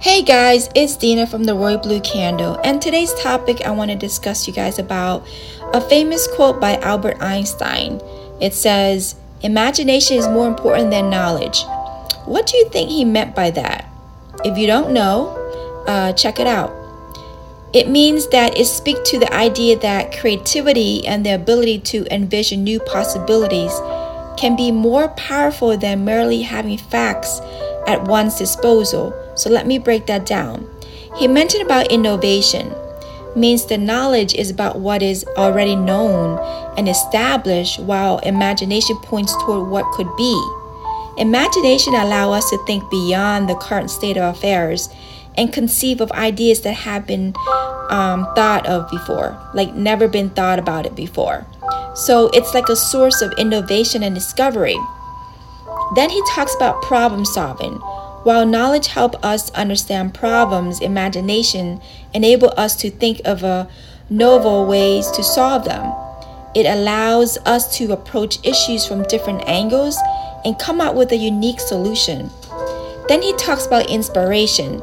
Hey guys, it's Dina from the Royal Blue Candle, and today's topic I want to discuss you guys about a famous quote by Albert Einstein. It says, Imagination is more important than knowledge. What do you think he meant by that? If you don't know, uh, check it out. It means that it speaks to the idea that creativity and the ability to envision new possibilities can be more powerful than merely having facts at one's disposal. So let me break that down. He mentioned about innovation means the knowledge is about what is already known and established while imagination points toward what could be. Imagination allows us to think beyond the current state of affairs and conceive of ideas that have been um, thought of before, like never been thought about it before. So it's like a source of innovation and discovery. Then he talks about problem solving. While knowledge helps us understand problems, imagination enable us to think of a novel ways to solve them. It allows us to approach issues from different angles and come up with a unique solution. Then he talks about inspiration.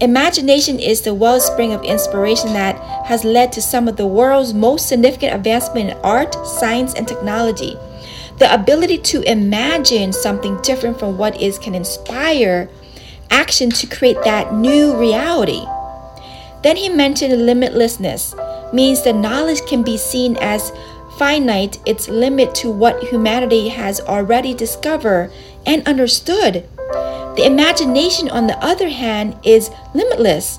Imagination is the wellspring of inspiration that has led to some of the world's most significant advancement in art, science, and technology. The ability to imagine something different from what is can inspire action to create that new reality. Then he mentioned limitlessness, means that knowledge can be seen as finite, its limit to what humanity has already discovered and understood. The imagination, on the other hand, is limitless.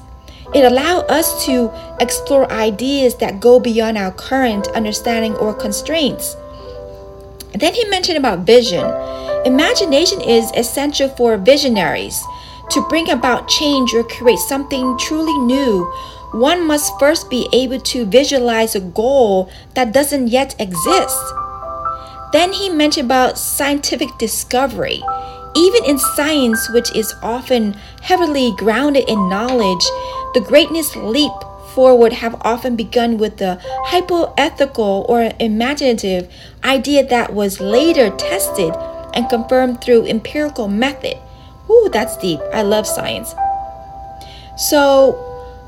It allows us to explore ideas that go beyond our current understanding or constraints. Then he mentioned about vision. Imagination is essential for visionaries. To bring about change or create something truly new, one must first be able to visualize a goal that doesn't yet exist. Then he mentioned about scientific discovery. Even in science, which is often heavily grounded in knowledge, the greatness leap forward have often begun with the hypothetical or imaginative idea that was later tested and confirmed through empirical method. Ooh, that's deep. I love science. So,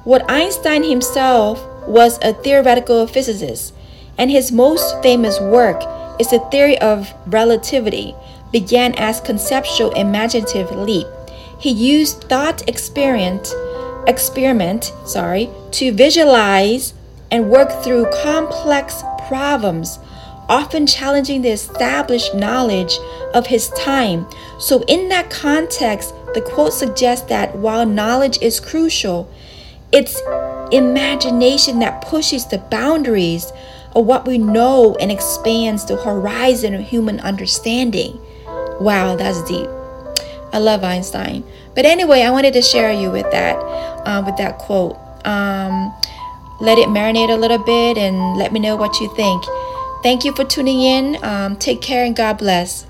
what Einstein himself was a theoretical physicist, and his most famous work is the theory of relativity, began as conceptual imaginative leap. He used thought experiment experiment, sorry, to visualize and work through complex problems, often challenging the established knowledge of his time. So in that context, the quote suggests that while knowledge is crucial, it's imagination that pushes the boundaries of what we know and expands the horizon of human understanding. Wow, that's deep. I love Einstein. But anyway, I wanted to share you with that, uh, with that quote. Um, let it marinate a little bit and let me know what you think. Thank you for tuning in. Um, take care and God bless.